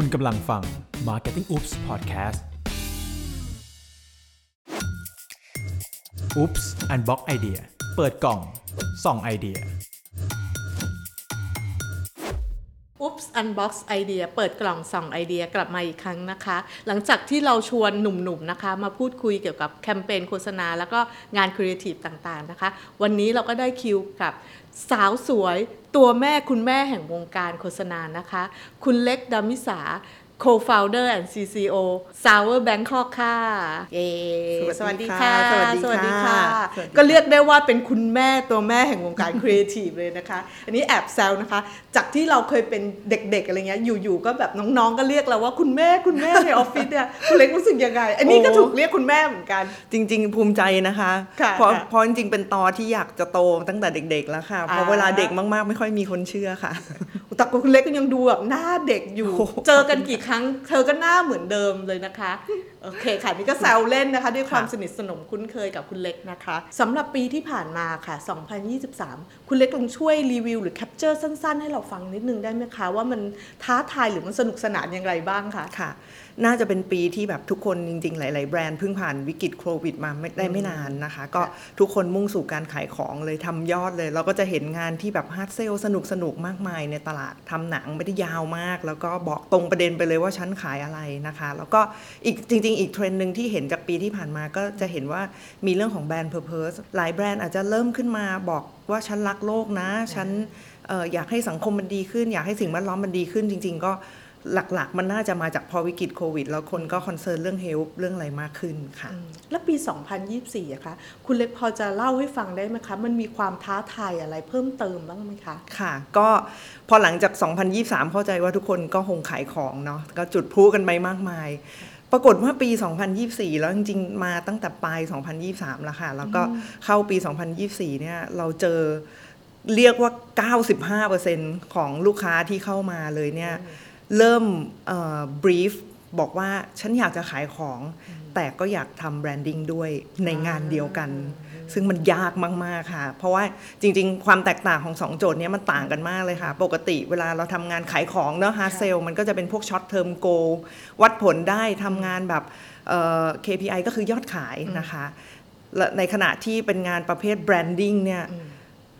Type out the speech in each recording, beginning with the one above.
คุณกำลังฟัง Marketing Oops Podcast Oops Unbox Idea เปิดกล่องส่องไอเดีย Oops Unbox ไอเดียเปิดกล่องส่องไอเดียกลับมาอีกครั้งนะคะ หลังจากที่เราชวนหนุ่มๆนะคะ มาพูดคุยเกี่ยวกับแคมเปญโฆษณา แล้วก็งานครีเอทีฟต่างๆนะคะ วันนี้เราก็ได้คิวกับ สาวสวย ตัวแม่คุณแม่แห่งวงการโฆษณานะคะ คุณเล็กดามิสา Co-founder and CCO Sour Bangkok ค่ะเย้สวัสดีค่ะสสวัวัสสดีดีค่ะค่ะ สวัสดีค่ะ ก็เรียกได้ว่าเป็นคุณแม่ตัวแม่แห่งวงการครีเอทีฟเลยนะคะ อันนี้แอบแซวนะคะ จากที่เราเคยเป็นเด็กๆอะไรเงี้ย อยู่ๆก็แบบน้องๆ ก็เรียกเราว่าคุณแม่คุณแม่ในออฟฟิศเนี่ยคุณเล็กรู้สึกยังไง อันนี้ก็โอ้ถูกเรียกคุณแม่เหมือนกัน จริง ๆ ภูมิใจนะคะค่ะเพราะค่ะเพราะจริงๆเป็นคนที่อยากจะโตตั้งแต่เด็กๆแล้วค่ะ เพราะอ่าเวลาเด็กมากๆ ไม่ค่อยมีคนเชื่อค่ะ แต่คุณเล็กก็ยังดูแบบหน้าเด็กอยู่โอ้โหเจอกันกี่ครั้ง เธอก็หน้าเหมือนเดิมเลยนะคะ โอเคค่ะนี่ก็แซวเล่นนะคะ ด้วยความค่ะสนิทสนมคุ้นเคยกับคุณเล็กนะคะสำหรับปีที่ผ่านมาค่ะ 2023 คุณเล็กลองช่วยรีวิวหรือ capture สั้นๆ ให้เราฟังนิดนึงได้ไหมคะ ว่ามันท้าทายหรือมันสนุกสนานอย่างไรบ้างคะค่ะ น่าจะเป็นปีที่แบบทุกคนจริง ๆ หลาย ๆ แบรนด์เพิ่งผ่านวิกฤตโควิดมาไม่ได้ไม่นานนะคะ ก็ทุกคนมุ่งสู่การขายของเลยทำยอดเลย เราก็จะเห็นงานที่แบบ hard sell สนุกสนุกๆมากมายในตลาดทำหนังไม่ได้ยาวมาก แล้วก็บอกตรงประเด็นไปเลยว่าฉันขายอะไรนะคะ แล้วก็อีกจริง ๆ อีกเทรนด์หนึ่งที่เห็นจากปีที่ผ่านมาก็จะเห็นว่ามีเรื่องของ brand purpose หลายแบรนด์อาจจะเริ่มขึ้นมาบอกว่าฉันรักโลกนะ ฉันเอ่ออยากให้สังคมมันดีขึ้น อยากให้สิ่งแวดล้อมมันดีขึ้นจริง ๆ ก็ หลักๆ มันน่าจะมาจากพอวิกฤตโควิด แล้วคนก็คอนเซิร์นเรื่องเฮลท์เรื่องอะไรมากขึ้นค่ะ แล้วปี 2024อะคะคุณเล็กพอจะเล่าให้ฟังได้ไหมคะ มันมีความท้าทายอะไรเพิ่มเติมบ้างไหมคะ ค่ะ ก็พอหลังจาก 2023 เข้าใจว่าทุกคนก็คงขายของเนาะก็จุดพลุกันไปมากมาย ปรากฏว่าปี 2024 แล้วจริงๆ มาตั้งแต่ปลาย 2023 แล้วค่ะ แล้วก็เข้าปี 2024 เนี่ยเราเจอเรียกว่า 95%ของลูกค้าที่เข้ามาเลยเนี่ย เริ่มเอ่อ brief บอกว่าฉันอยากจะขายของ แต่ก็อยากทำ branding ด้วยในงานเดียวกัน ซึ่งมันยากมาก ๆ ค่ะ เพราะว่าจริง ๆ ความแตกต่างของ 2 โจทย์เนี้ยมันต่างกันมากเลยค่ะ ปกติเวลาเราทำงานขายของเนาะ hard sell มันก็จะเป็นพวก short-term goal วัดผลได้ทำงานแบบเอ่อ KPI ก็คือยอดขายนะคะและในขณะที่เป็นงานประเภทแบรนดิ้งเนี่ย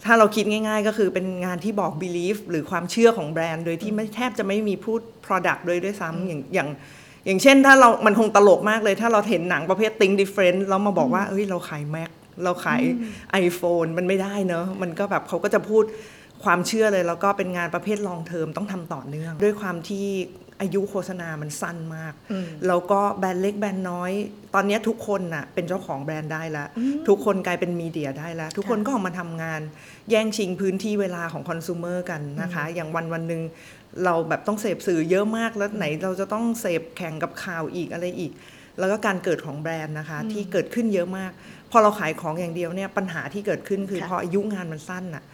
ถ้าเราคิดง่าย ๆ ก็คือเป็นงานที่บอก belief หรือความเชื่อของแบรนด์ โดยที่ไม่แทบจะไม่มีพูด product ด้วยด้วยซ้ำอย่างอย่างอย่างเช่นถ้าเรามันคงตลกมากเลย ถ้าเราเห็นหนังประเภท think different แล้วมาบอกว่าเอ้ยเราขาย Mac เราขาย iPhone มันไม่ได้เนอะมันก็แบบเขาก็จะพูดความเชื่อเลย แล้วก็เป็นงานประเภท long term ต้องทำต่อเนื่อง ด้วยความที่ อายุโฆษณามันสั้นมาก แล้วก็แบรนด์เล็กแบรนด์น้อย ตอนนี้ทุกคนน่ะเป็นเจ้าของแบรนด์ได้แล้วทุกคนกลายเป็นมีเดียได้แล้วทุกคนก็ออกมาทำงาน แย่งชิงพื้นที่เวลาของคอน sumer กันนะคะ อย่างวันวันหนึ่งเราแบบต้องเสพสื่อเยอะมากแล้วไหนเราจะต้องเสพแข่งกับข่าวอีกอะไรอีก แล้วก็การเกิดของแบรนด์นะคะ ที่เกิดขึ้นเยอะมาก พอเราขายของอย่างเดียวเนี่ยปัญหาที่เกิดขึ้นคือค่ะพออายุงานมันสั้นน่ะ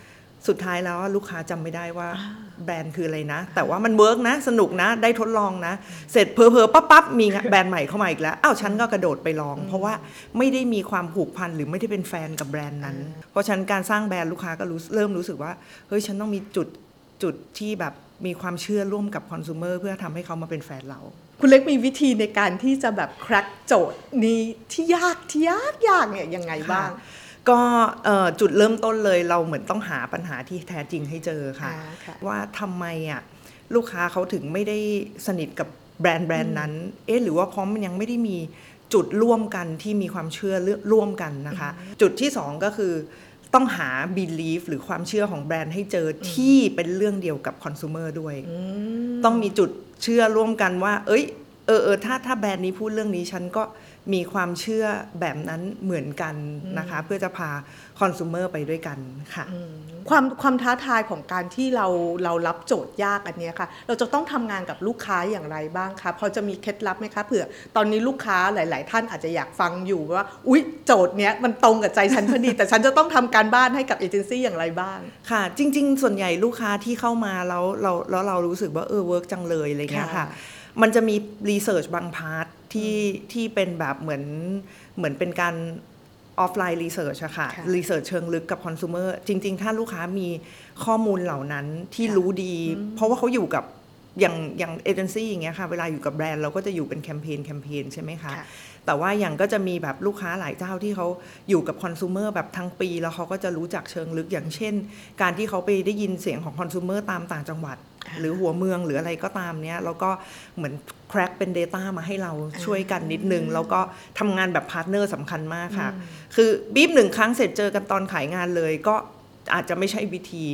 สุดท้ายแล้วลูกค้าจำไม่ได้ว่าแบรนด์คืออะไรนะ แต่ว่ามัน work นะ สนุกนะ ได้ทดลองนะ เสร็จเพอเพอๆปั๊บปั๊บมีแบรนด์ใหม่เข้ามาอีกแล้ว อ้าว ฉันก็กระโดดไปลอง เพราะว่าไม่ได้มีความผูกพันหรือไม่ได้เป็นแฟนกับแบรนด์นั้น เพราะฉะนั้นการสร้างแบรนด์ลูกค้าก็รู้เริ่มรู้สึกว่า เฮ้ย ฉันต้องมีจุดจุดที่แบบมีความเชื่อร่วมกับคอน sumer เพื่อทำให้เขามาเป็นแฟนเรา คุณเล็กมีวิธีในการที่จะแบบ crack โจทย์นี้ที่ยากที่ยากยากเนี่ยยังไงบ้าง ก็เอ่อจุดเริ่มต้นเลยเราเหมือนต้องหาปัญหาที่แท้จริงให้เจอค่ะอ่าค่ะ ว่าทำไมอะลูกค้าเขาถึงไม่ได้สนิทกับแบรนด์แบรนด์นั้น เอ๊ะหรือว่าเพราะมันยังไม่ได้มีจุดร่วมกันที่มีความเชื่อเรื่องร่วมกันนะคะ จุดที่สองก็คือต้องหา belief หรือความเชื่อของแบรนด์ให้เจออที่เป็นเรื่องเดียวกับคอน sumer ด้วย ต้องมีจุดเชื่อร่วมกันว่า เอ้ยเออเออถ้าถ้าแบรนด์นี้พูดเรื่องนี้ฉันก็ มีความเชื่อแบบนั้นเหมือนกันนะคะ เพื่อจะพาคอน sumer ไปด้วยกันค่ะความความท้าทายของการที่เราเรารับโจทย์ยากอันเนี้ยค่ะ เราจะต้องทำงานกับลูกค้าอย่างไรบ้างคะพอจะมีเคล็ดลับไหมคะเผื่อ ตอนนี้ลูกค้าหลาย ๆ ท่านอาจจะอยากฟังอยู่ว่า อุ๊ย โจทย์เนี้ยมันตรงกับใจฉันพอดี แต่ฉันจะต้องทำการบ้านให้กับเอเจนซี่อย่างไรบ้างค่ะ จริง ๆ ส่วนใหญ่ลูกค้าที่เข้ามาแล้วเราแล้วเรารู้สึกว่าเออ work จังเลยอะไรเงี้ยค่ะค่ะ มันจะมี research บาง part ที่ที่เป็นแบบเหมือนเหมือนเป็นการ offline research อะค่ะค่ะ research เชิงลึกกับคอน sumer จริง ๆ ถ้าลูกค้ามีข้อมูลเหล่านั้นที่ค่ะรู้ดี เพราะว่าเขาอยู่กับอย่างอย่างเอเจนซี่อย่างเงี้ยค่ะ เวลาอยู่กับแบรนด์เราก็จะอยู่เป็นแคมเปญแคมเปญใช่ไหมคะค่ะแต่ว่าอย่างก็จะมีแบบลูกค้าหลายเจ้าที่เขาอยู่กับคอน sumer แบบทั้งปี แล้วเขาก็จะรู้จักเชิงลึกอย่างเช่น การที่เขาไปได้ยินเสียงของคอน sumer ตามต่างจังหวัด หรือหัวเมืองหรืออะไรก็ตามเนี้ยแล้วก็เหมือน crack เป็น data มาให้เราช่วยกันนิดนึง แล้วก็ทำงานแบบ partner สำคัญมากค่ะ คือบีบหนึ่งครั้งเสร็จเจอกันตอนขายงานเลยก็อาจจะไม่ใช่วิธี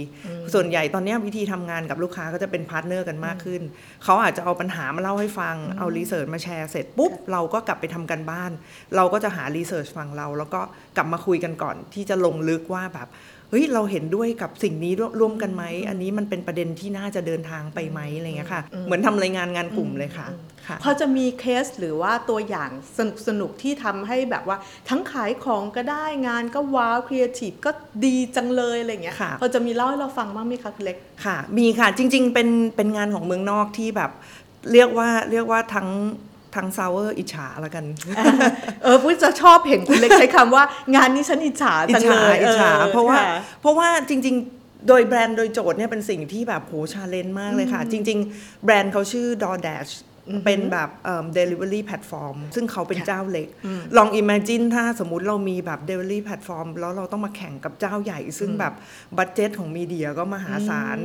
ส่วนใหญ่ตอนเนี้ยวิธีทำงานกับลูกค้าก็จะเป็น partner กันมากขึ้น เขาอาจจะเอาปัญหามาเล่าให้ฟัง เอา research มาแชร์เสร็จปุ๊บ เราก็กลับไปทำการบ้าน เราก็จะหา research ฝั่งเรา แล้วก็กลับมาคุยกันก่อนที่จะลงลึกว่าแบบ เฮ้ยเราเห็นด้วยกับสิ่งนี้ร่วร่วมกันไหม อันนี้มันเป็นประเด็นที่น่าจะเดินทางไปไหมอะไรเงี้ยค่ะ เหมือนทำรายงานงานกลุ่มเลยค่ะค่ะพอจะมีเคสหรือว่าตัวอย่างสนุกสนุกที่ทำให้แบบว่าทั้งขายของก็ได้งานก็ว้าวครีเอทีฟก็ดีจังเลยอะไรอย่างเงี้ยค่ะพอจะมีเล่าให้เราฟังบ้างไหมคะคุณเล็กค่ะ มีค่ะจริง ๆ เป็นเป็นงานของเมืองนอกที่แบบเรียกว่าเรียกว่าทั้ง ทั้งซาวเวอร์อิจฉาละกัน เออปุ้ยจะชอบเห็นคุณเล็กใช้คำว่า งานนี้ฉันอิจฉาอิจจังฉาเลยอิจฉาออเพราะว่าค่เพราะว่าจริง ๆ โดยแบรนด์โดยโจทย์เนี่ยเป็นสิ่งที่แบบโห challenge มากเลยค่ะ จริง ๆ แบรนด์เขาชื่อ DoorDash เป็นแบบเอ่อ delivery platform ซึ่งเขาเป็นเจ้าเล็ก ลอง imagine ถ้าสมมุติเรามีแบบ delivery platform แล้วเราต้องมาแข่งกับเจ้าใหญ่ ซึ่งแบบ budget ของ media ก็มหาศาล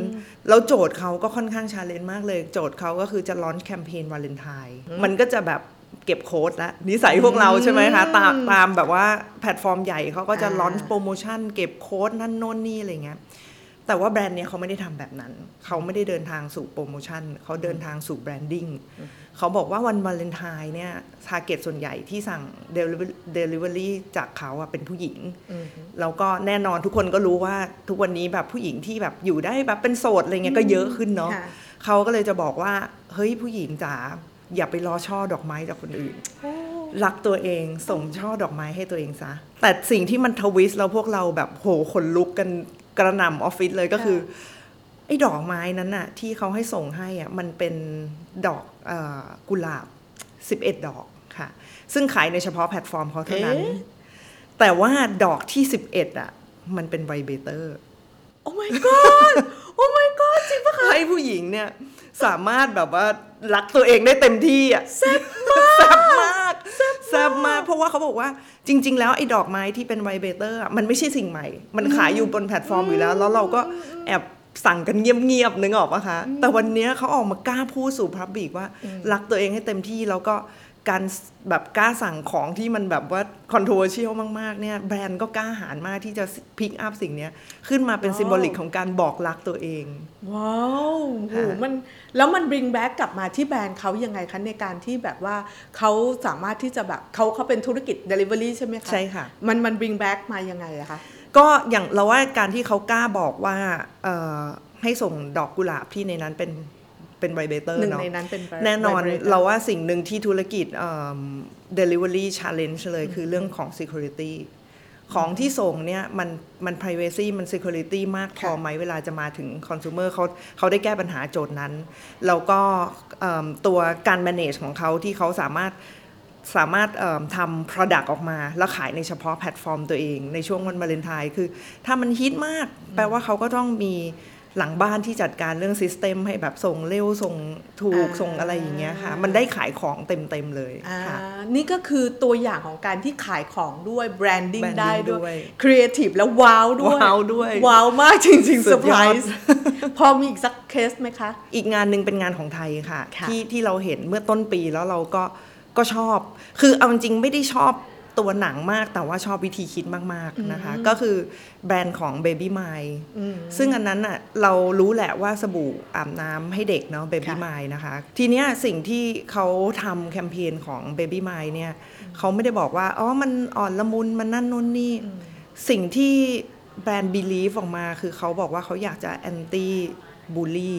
แล้วโจทย์เขาก็ค่อนข้าง challenge มากเลย โจทย์เขาก็คือจะ launch แคมเปญวาเลนไทน์มันก็จะแบบเก็บโค้ดและนิสัยพวกเราใช่ไหมคะตามตามแบบว่าแพลตฟอร์มใหญ่เขาก็จะอ่า launch โปรโมชั่นเก็บโค้ดนั่นโน่นนี่อะไรเงี้ย แต่ว่าแบรนด์เนี้ยเขาไม่ได้ทำแบบนั้น เขาไม่ได้เดินทางสู่โปรโมชั่น เขาเดินทางสู่ branding เขาบอกว่าวันวาเลนไทน์เนี่ย target ส่วนใหญ่ที่สั่งเดลิเวอรี่จากเขาอะเป็นผู้หญิง แล้วก็แน่นอนทุกคนก็รู้ว่าทุกวันนี้แบบผู้หญิงที่แบบอยู่ได้แบบเป็นโสดอะไรเงี้ยก็เยอะขึ้นเนาะค่ะเขาก็เลยจะบอกว่า เฮ้ยผู้หญิงจ๋าอย่าไปรอช่อดอกไม้จากคนอื่นรักตัวเองส่งช่อดอกไม้ให้ตัวเองซะ แต่สิ่งที่มัน twist แล้วพวกเราแบบโหขนลุกกัน กระหน่ำออฟฟิศเลยก็คือ ไอ้ดอกไม้นั้นน่ะ ที่เขาให้ส่งให้อะมันเป็นดอกเออกุหลาบ 11 ดอกค่ะ ซึ่งขายในเฉพาะแพลตฟอร์มเขาเท่านั้นเอ๊ะแต่ว่าดอกที่ 11 อะ มันเป็น vibratorโอ้ my god โอ้ my god จริงปะคะให้ผู้หญิงเนี่ย สามารถแบบว่ารักตัวเองได้เต็มที่อะ เพราะว่าเขาบอกว่าจริง ๆ แล้วไอ้ดอกไม้ที่เป็น vibrator อะมันไม่ใช่สิ่งใหม่ มันขายอยู่บนแพลตฟอร์มอยู่แล้ว แล้วเราก็แอบสั่งกันเงียบๆนึกออกปะคะ แต่วันเนี้ยเขาออกมากล้าพูดสู่ public ว่า รักตัวเองให้เต็มที่แล้วก็ การแบบกล้าสั่งของที่มันแบบว่า controversial มาก ๆ เนี่ย แบรนด์ก็กล้าหาญมากที่จะ pick up สิ่งเนี้ยขึ้นมาเป็นว้าว symbolic ของการบอกรักตัวเอง ว้าวโหค่ะมันแล้วมัน bring back กลับมาที่แบรนด์เขายังไงคะ ในการที่แบบว่าเขาสามารถที่จะแบบเขาเขาเป็นธุรกิจ delivery ใช่ไหมคะ ใช่ค่ะ มันมัน bring back มายังไงอะคะ ก็อย่างเราว่าการที่เขากล้าบอกว่าเอ่อให้ส่งดอกกุหลาบที่ในนั้นเป็น เป็น vibrator หนึ่งเนาะในนั้นเป็น แน่นอน vibrator เราว่าสิ่งหนึ่งที่ธุรกิจเอิ่ม delivery challenge เลยคือเรื่องของ security ของที่ส่งเนี่ยมันมัน privacy มัน security มากพอค่ะไหมเวลาจะมาถึง consumer เขาเขาได้แก้ปัญหาโจทย์นั้น แล้วก็เอิ่มตัวการ manage ของเขาที่เขาสามารถสามารถเอิ่มทำ product ออกมา แล้วขายในเฉพาะแพลตฟอร์มตัวเอง ในช่วงวันวาเลนไทน์คือ ถ้ามันฮิตมาก แปลว่าเขาก็ต้องมี หลังบ้านที่จัดการเรื่อง system ให้แบบส่งเร็วส่งถูกอ่าส่งอะไรอย่างเงี้ยค่ะ มันได้ขายของเต็มๆเลยอ่าค่ะนี่ก็คือตัวอย่างของการที่ขายของด้วย branding branding ได้ด้ด้ววยย creative แล้วว้าวด้วยว้าวด้วยว้าวมากจริงๆสุเซอดร์ไพยรอดส์พอมีอีกสักเคสไหมคะ อีกงานหนึ่งเป็นงานของไทยค่ะค่ะ ที่ที่เราเห็นเมื่อต้นปีแล้วเราก็ก็ชอบ คือเอาจริงๆไม่ได้ชอบ ตัวหนังมากแต่ว่าชอบวิธีคิดมาก ๆ นะคะ ก็คือแบรนด์ของ Baby m i ซึ่งอันนั้นอะเรารู้แหละว่าสบู่อาบน้ำให้เด็กเนาะ Baby ค่ะ m i นะคะ ทีเนี้ยสิ่งที่เขาทำแคมเปญของ Baby m i เนี่ยเขาไม่ได้บอกว่า อ๋อ มันอ่อนละมุน มันนั่นนู่นนี่ สิ่งที่แบรนด์ Believe ออกมาคือเขาบอกว่าเขาอยากจะ anti bully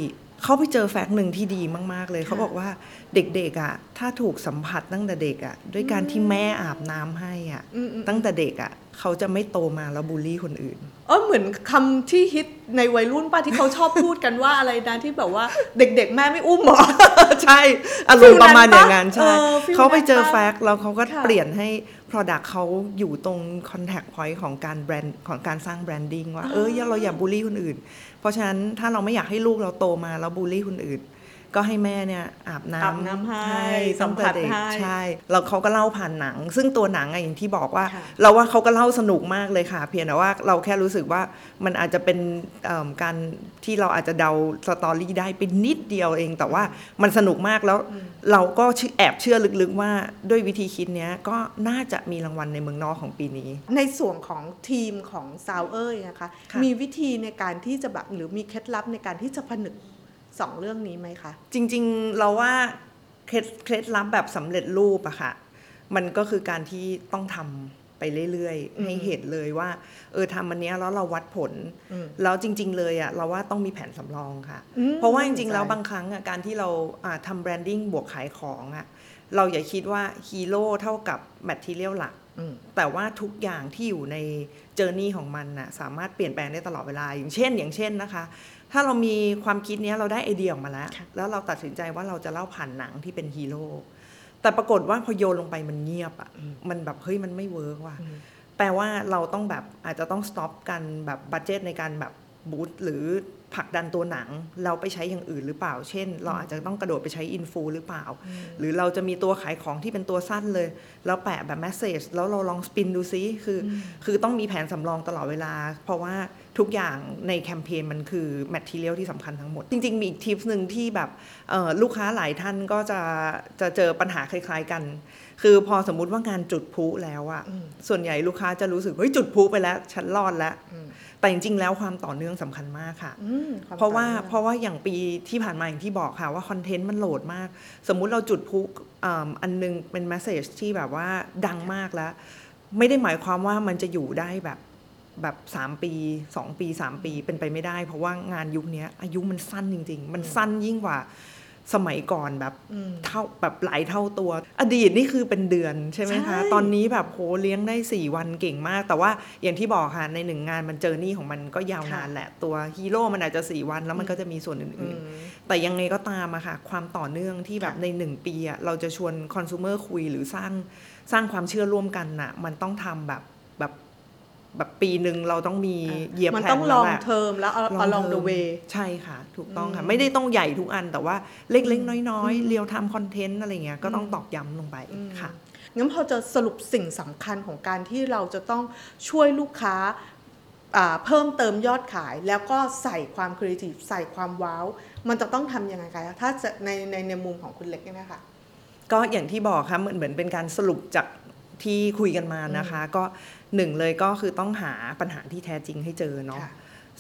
เขาไปเจอแฟกต์หนึ่งที่ดีมาก ๆ เลย เขาบอกว่าเด็กๆอะถ้าถูกสัมผัสตั้งแต่เด็กอะด้วยการที่แม่อาบน้ำให้อะตั้งแต่เด็กอะเขาจะไม่โตมาแล้วบูลลี่คนอื่นเออเหมือนคำที่ฮิตในวัยรุ่นป้าที่เขาชอบพูดกันว่าอะไรนะที่แบบว่าเด็กๆ แม่ไม่อุ้มหรอใช่อารมณ์ประมาณอย่างนั้นใช่เออ feel นั้นปะเขาไปเจอ fact แล้วเขาก็ค่ะเปลี่ยนให้ Product เขาอยู่ตรง Contact Point ของการแบรนด์ของการสร้าง branding ว่า เอออย่าเราอย่าบูลลี่คนอื่น เพราะฉะนั้นถ้าเราไม่อยากให้ลูกเราโตมาแล้วบูลลี่คนอื่น ก็ให้แม่เนี่ยอาบน้ำอาบน้ำให้ตั้งแต่เด็กสัมผัสให้ใช่แล้วเขาก็เล่าผ่านหนัง ซึ่งตัวหนังอะอย่างที่บอกว่าค่ะเราว่าเขาก็เล่าสนุกมากเลยค่ะ เพียงแต่ว่าเราแค่รู้สึกว่ามันอาจจะเป็นเอิ่มการที่เราอาจจะเดาสตอรี่ได้เป็นนิดเดียวเอง แต่ว่ามันสนุกมากแล้วเราก็เชื่อแอบเชื่อลึกๆว่าด้วยวิธีคิดเนี้ยก็น่าจะมีรางวัลในเมืองนอกของปีนี้ ในส่วนของทีมของซาวเอ้ยนะคะค่ะมีวิธีในการที่จะแบบหรือมีเคล็ดลับในการที่จะผนึก สองเรื่องนี้ไหมคะ จริงๆเราว่าเคล็ดเคล็ดลับแบบสำเร็จรูปอะค่ะ มันก็คือการที่ต้องทำไปเรื่อยอืมๆให้เห็นเลยว่า เออทำอันเนี้ยแล้วเราวัดผลอืมแล้วจริง ๆ เลยอะเราว่าต้องมีแผนสำรองค่ะอืมเพราะว่าจริงๆแล้วน่าสนใจบางครั้งอะการที่เราอ่าทำ branding บวกขายของอะเราอย่าคิดว่าฮีโร่เท่ากับ material หลักอืม แต่ว่าทุกอย่างที่อยู่ใน journey ของมันน่ะสามารถเปลี่ยนแปลงได้ตลอดเวลา อย่างเช่น อย่างเช่นนะคะ ถ้าเรามีความคิดเนี้ยเราได้ไอเดียออกมาแล้วค่ะแล้วเราตัดสินใจว่าเราจะเล่าผ่านหนังที่เป็นฮีโร่แต่ปรากฏว่าพอโยนลงไปมันเงียบอะ่ะมันแบบเฮ้ยมันไม่ work ว่ะอืมแปลว่าเราต้องแบบอาจจะต้อง stop กันแบบ budget ในการแบบ boost หรือ ผลักดันตัวหนังเราไปใช้อย่างอื่นหรือเปล่า เช่น เราอาจจะต้องกระโดดไปใช้ influ หรือเปล่า หรือเราจะมีตัวขายของที่เป็นตัวสั้นเลยแล้วแปะแบบ message แล้วเราลอง spin ดูซิคืออคือต้องมีแผนสำรองตลอดเวลา เพราะว่าทุกอย่างในแคมเปญมันคือ material ที่สำคัญทั้งหมด จริง ๆ มีอีกทิปหนึ่งที่แบบเอ่อลูกค้าหลายท่านก็จะจะเจอปัญหาคล้าย ๆกัน คือพอสมมุติว่างานจุดพลุแล้วอะอืมส่วนใหญ่ลูกค้าจะรู้สึกเฮ้ยจุดพลุไปแล้วฉันรอดแล้วอืม แต่จริงๆแล้วความต่อเนื่องสำคัญมากค่ะอืมคมเพราะว่าต่อนื่องเพราะว่าอย่างปีที่ผ่านมาอย่างที่บอกค่ะว่า content มัน load มาก สมมุติเราจุดพลุอ่าอันนึงเป็น message ที่แบบว่าดังมากแล้ว ไม่ได้หมายความว่ามันจะอยู่ได้แบบแบบสามปีสองปีสามปีเป็นไปไม่ได้ เพราะว่างานยุคเนี้ยอายุมันสั้นจริง ๆ มันสั้นยิ่งกว่า สมัยก่อนแบบอืมเท่าแบบหลายเท่าตัว อดีตนี่คือเป็นเดือนใช่ไหมคะใช่ตอนนี้แบบโหเลี้ยงได้ 4 วันเก่งมาก แต่ว่าอย่างที่บอกค่ะในหนึ่งงานมันเจอนี่ของมันก็ยาวนานแหละ ตัวฮีโร่มันอาจจะ 4 วันแล้วมันก็จะมีส่วนอือื่นมๆแต่ยังไงก็ตามอะค่ะ ความต่อเนื่องที่แบบค่ะใน 1 ปีอะเราจะชวนคอน sumer คุยหรือสร้างสร้างความเชื่อร่วมกันน่ะมันต้องทำแบบ แบบแบบปีหนึ่งเราต้องมีเยียมันแพลต้องลแล้อวงแหละเทอมแล้วเอา along the way ใช่ค่ะ ถูกต้องค่ะอืมไม่ได้ต้องใหญ่ทุกอันแต่ว่าเล็กๆ น้อยอืมๆเรียวทำคอนเทนต์อะไรเงี้ยก็ต้องอืมตอกย้ำลงไปอืมค่ะงั้นพอจะสรุปสิ่งสำคัญของการที่เราจะต้องช่วยลูกค้าอ่าเพิ่มเติมยอดขาย แล้วก็ใส่ความครีเอทีฟใส่ความว้าว มันจะต้องทำยังไงคะถ้าจะในในในมุมของคุณเล็กเนี่ยนะคะก็อย่างที่บอกค่ะเหมือนเหมือนเป็นการสรุปจาก ที่คุยกันมานะคะ ก็หนึ่งเลยก็คือต้องหาปัญหาที่แท้จริงให้เจอเนาะค่ะ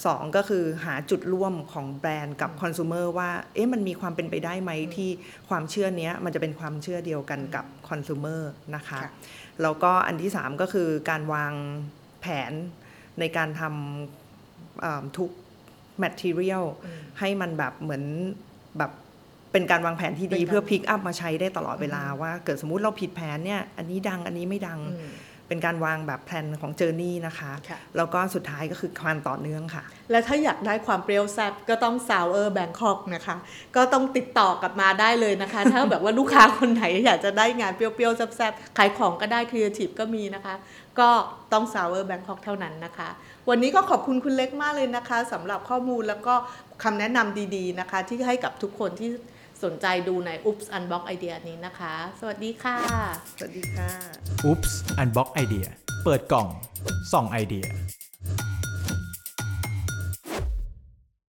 สองก็คือหาจุดร่วมของแบรนด์กับคอน sumer ว่า เอ๊ะมันมีความเป็นไปได้ไหมที่ความเชื่อเนี้ยมันจะเป็นความเชื่อเดียวกันกับคอน sumer นะคะค่ะแล้วก็อันที่สามก็คือการวางแผนในการทำเอ่อทุก material อืมให้มันแบบเหมือนแบบ เป็นการวางแผนที่ดีเป็นการเพื่อ pick up มาใช้ได้ตลอดเวลาว่าเกิดสมมุติเราผิดแผนเนี่ยอันนี้ดังอันนี้ไม่ดังอืมเป็นการวางแบบแผนของ journey นะคะค่ะแล้วก็สุดท้ายก็คือความต่อเนื่องค่ะ และถ้าอยากได้ความเปรี้ยวแซ่บก็ต้อง Sour Bangkok นะคะ ก็ต้องติดต่อกลับมาได้เลยนะคะ ถ้าแบบว่าลูกค้าคนไหนอยากจะได้งานเปรี้ยวๆแซ่บๆขายของก็ได้ครีเอทีฟก็มีนะคะ ก็ต้อง Sour Bangkok เท่านั้นนะคะ วันนี้ก็ขอบคุณคุณเล็กมากเลยนะคะสำหรับข้อมูลแล้วก็คำแนะนำดีๆนะคะ ที่ให้กับทุกคนที่ สนใจดูใน Oops Unbox Idea นี้นะคะ สวัสดีค่ะ สวัสดีค่ะ Oops Unbox Idea เปิดกล่องส่องไอเดีย